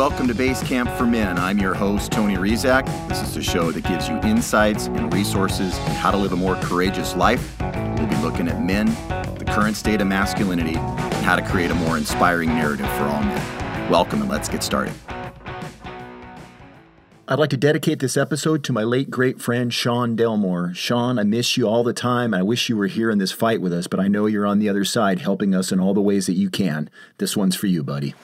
welcome to Basecamp for Men. I'm your host, Tony Rizak. This is the show that gives you insights and resources on how to live a more courageous life. We'll be looking at men, the current state of masculinity, and how to create a more inspiring narrative for all men. Welcome, and let's get started. I'd like to dedicate this episode to my late great friend Sean Delmore. Sean, I miss you all the time. I wish you were here in this fight with us, but I know you're on the other side helping us in all the ways that you can. This one's for you, buddy.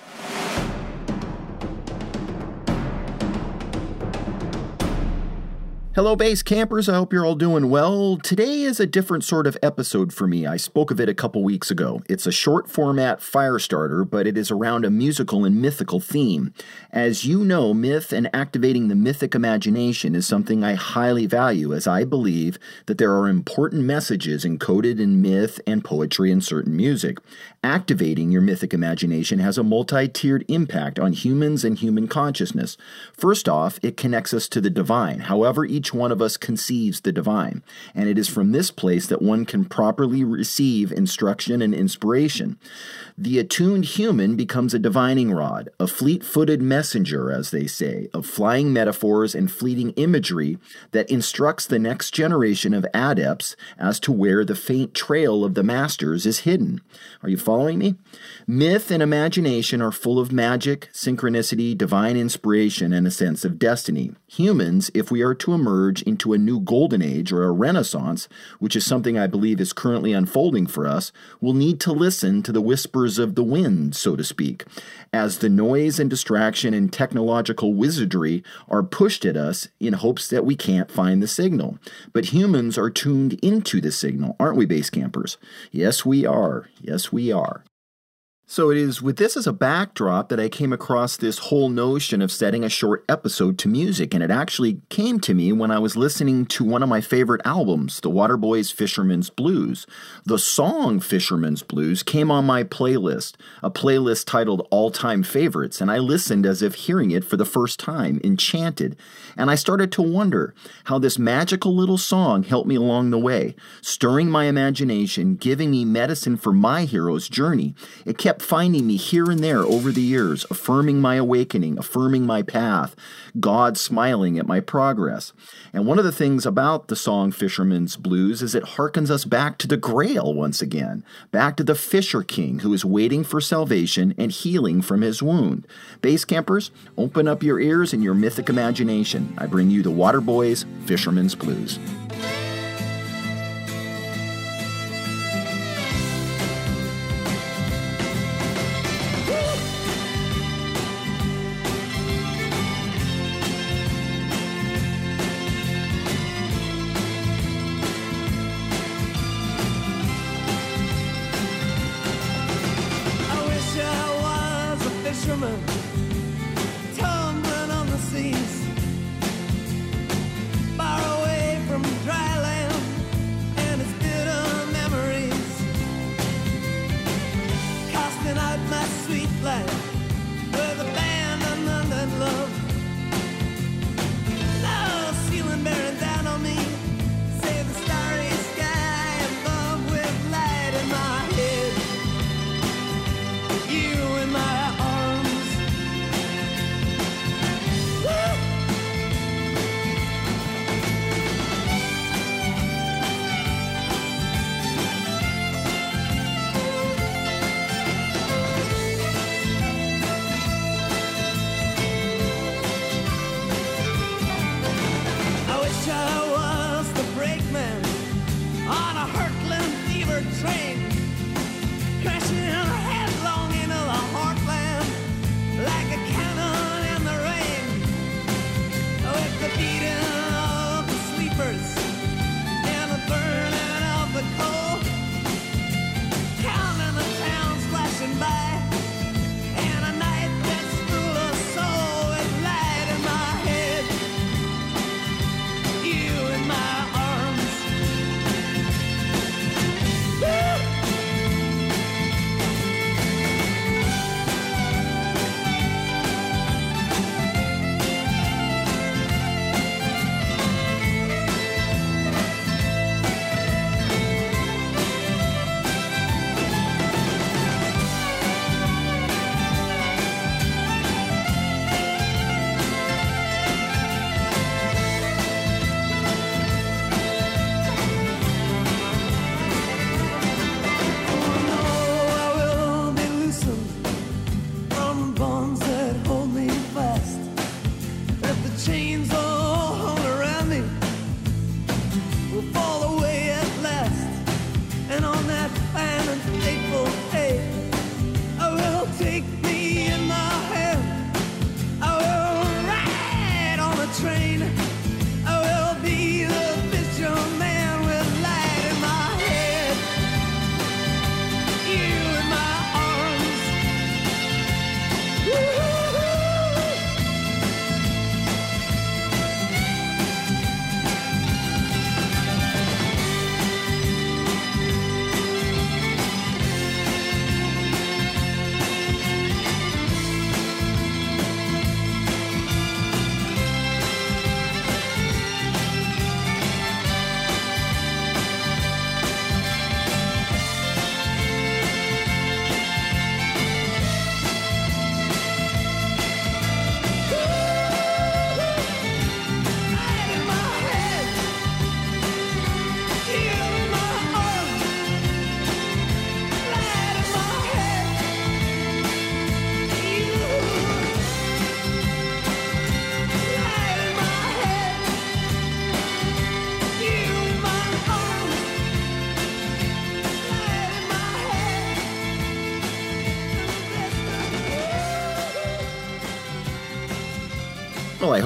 Hello, base campers. I hope you're all doing well. Today is a different sort of episode for me. I spoke of it a couple weeks ago. It's a short format fire starter, but it is around a musical and mythical theme. As you know, myth and activating the mythic imagination is something I highly value, as I believe that there are important messages encoded in myth and poetry and certain music. Activating your mythic imagination has a multi tiered impact on humans and human consciousness. First off, it connects us to the divine. However, each one of us conceives the divine, and it is from this place that one can properly receive instruction and inspiration. The attuned human becomes a divining rod, a fleet footed messenger, as they say, of flying metaphors and fleeting imagery that instructs the next generation of adepts as to where the faint trail of the masters is hidden. Are you following me? Myth and imagination are full of magic, synchronicity, divine inspiration, and a sense of destiny. Humans, if we are to emerge into a new golden age or a renaissance, which is something I believe is currently unfolding for us, will need to listen to the whispers of the wind, so to speak, as the noise and distraction and technological wizardry are pushed at us in hopes that we can't find the signal. But humans are tuned into the signal, aren't we, base campers? Yes, we are. Yes, we are are. So it is with this as a backdrop that I came across this whole notion of setting a short episode to music, and it actually came to me when I was listening to one of my favorite albums, The Waterboys Fisherman's Blues. The song Fisherman's Blues came on my playlist, a playlist titled All Time Favorites, and I listened as if hearing it for the first time, enchanted. And I started to wonder how this magical little song helped me along the way, stirring my imagination, giving me medicine for my hero's journey. It kept kept finding me here and there over the years, affirming my awakening, affirming my path, God smiling at my progress. And one of the things about the song Fisherman's Blues is it harkens us back to the Grail once again, back to the Fisher King who is waiting for salvation and healing from his wound. Base campers, open up your ears and your mythic imagination. I bring you the Waterboys Fisherman's Blues. my sweet life.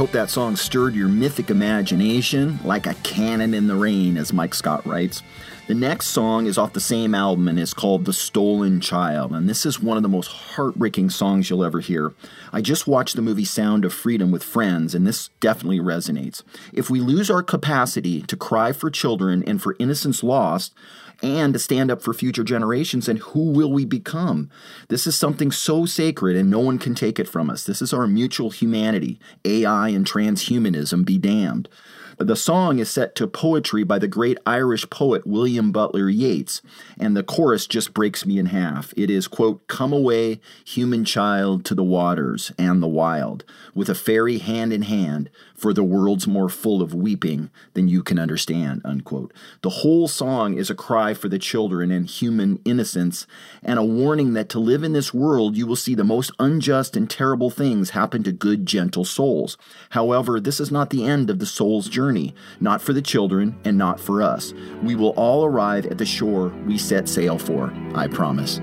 Hope that song stirred your mythic imagination like a cannon in the rain, as Mike Scott writes. The next song is off the same album and is called The Stolen Child, and this is one of the most heartbreaking songs you'll ever hear. I just watched the movie Sound of Freedom with friends, and this definitely resonates. If we lose our capacity to cry for children and for innocence lost, and to stand up for future generations. And who will we become? This is something so sacred, and no one can take it from us. This is our mutual humanity. AI and transhumanism be damned. The song is set to poetry by the great Irish poet William Butler Yeats, and the chorus just breaks me in half. It is, quote, Come away, human child, to the waters and the wild, with a fairy hand in hand, for the world's more full of weeping than you can understand, unquote. The whole song is a cry for the children and human innocence, and a warning that to live in this world you will see the most unjust and terrible things happen to good, gentle souls. However, this is not the end of the soul's journey, not for the children and not for us. We will all arrive at the shore we set sail for, I promise.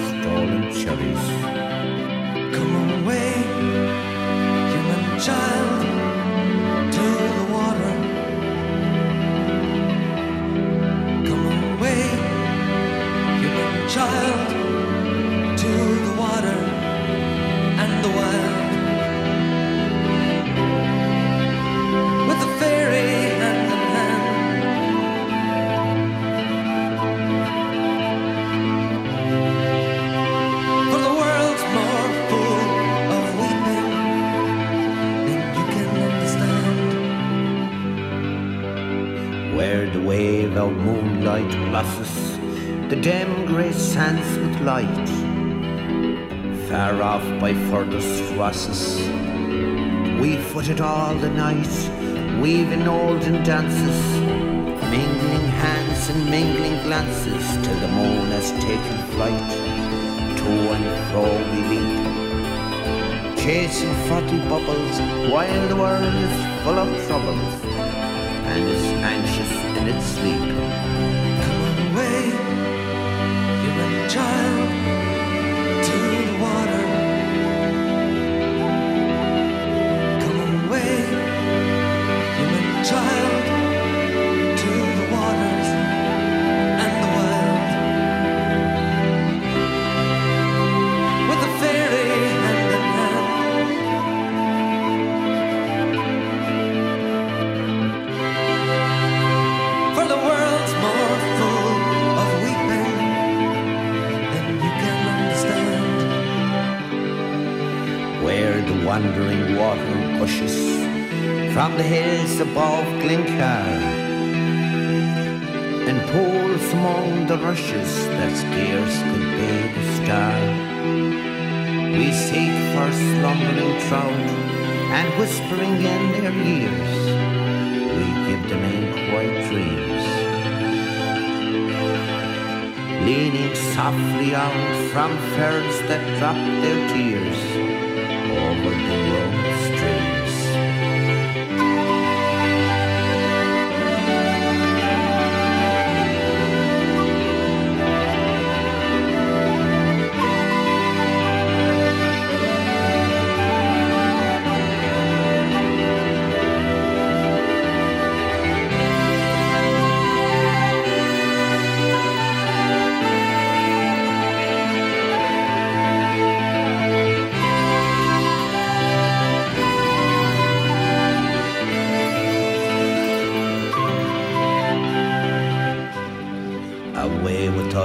stolen cherries. The dim grey sands with light. Far off by furthest Rosses, we footed all the night, weaving olden dances, mingling hands and mingling glances till the moon has taken flight. To and fro we leap, chasing frothy bubbles while the world is full of troubles and is anxious in its sleep. The hills above Glencar and pools among the rushes that scarce could bathe a star. We seek for slumbering trout and whispering in their ears, we give them in quiet dreams. Leaning softly out from ferns that drop their tears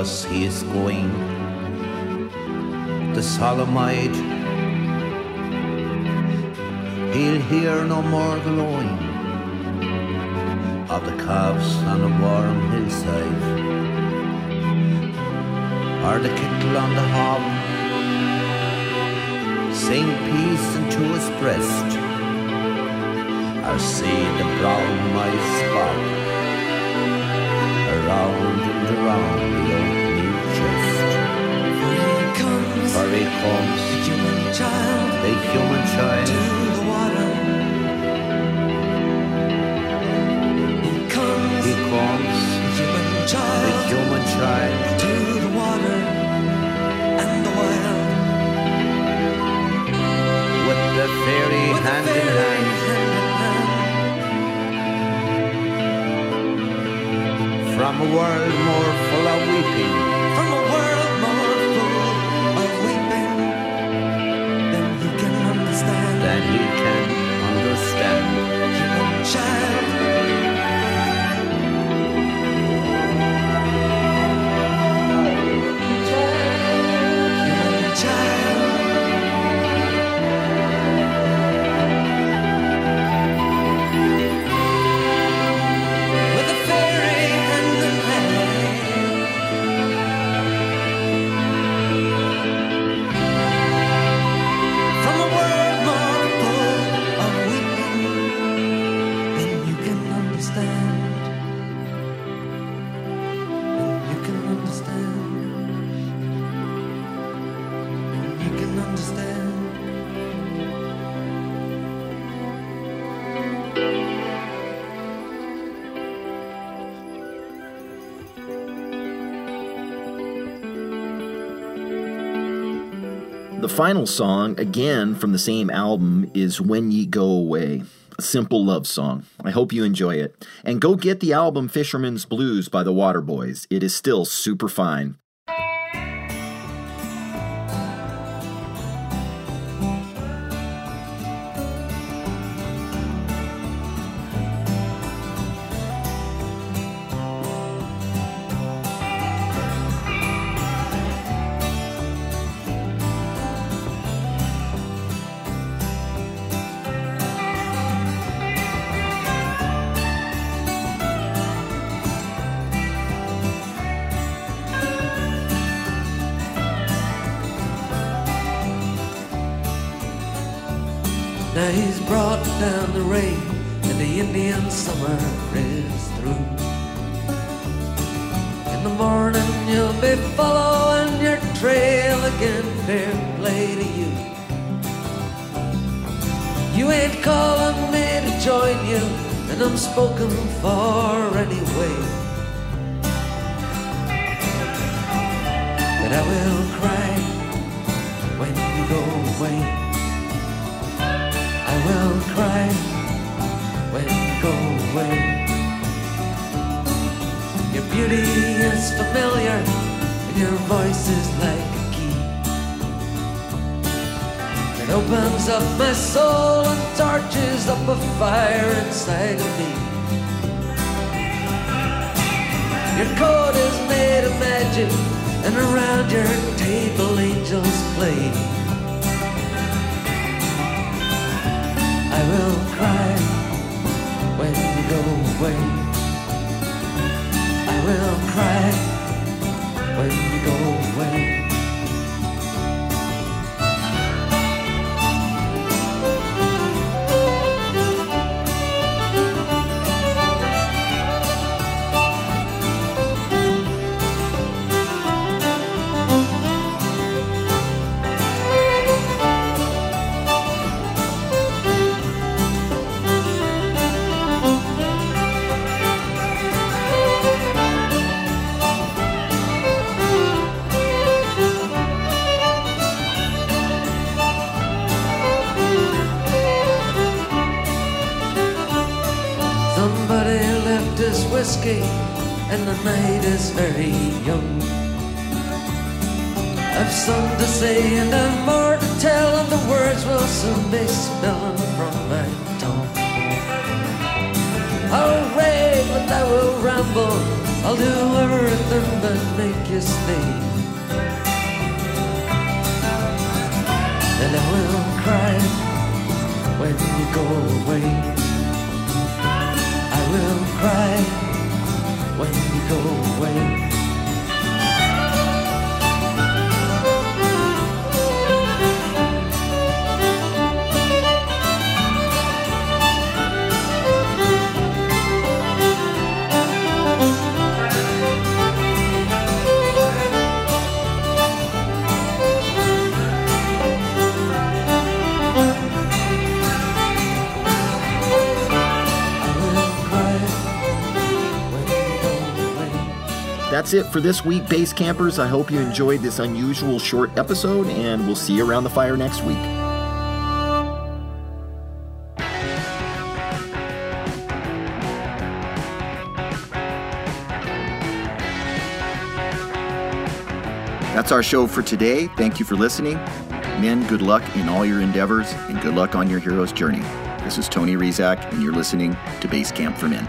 us he is going. The solemn-eyed, he'll hear no more the lowing of the calves on a warm hillside, or the kettle on the hob, sing peace into his breast, or see the brown final song, again from the same album, is When Ye Go Away. A simple love song. I hope you enjoy it. And go get the album Fisherman's Blues by the Waterboys. It is still super fine. Now he's brought down the rain, and the Indian summer is through. In the morning you'll be following your trail again, fair play to you. You ain't calling me to join you, and I'm spoken for anyway. But I will cry when you go away. Will cry when you go away. Your beauty is familiar, and your voice is like a key. It opens up my soul and torches up a fire inside of me. Your coat is made of magic, and around your table angels play. Will cry when you go away. I will cry when his whiskey, and the night is very young. I've some to say and I've more to tell, and the words will soon be spilling from my tongue. I'll rave and I will ramble I'll do everything but make you stay. And I will cry when you go away. You go away. That's it for this week, base campers. I hope you enjoyed this unusual short episode, and we'll see you around the fire next week. That's our show for today. Thank you for listening. Men, good luck in all your endeavors and good luck on your hero's journey. This is Tony Rizak, and you're listening to Basecamp for Men.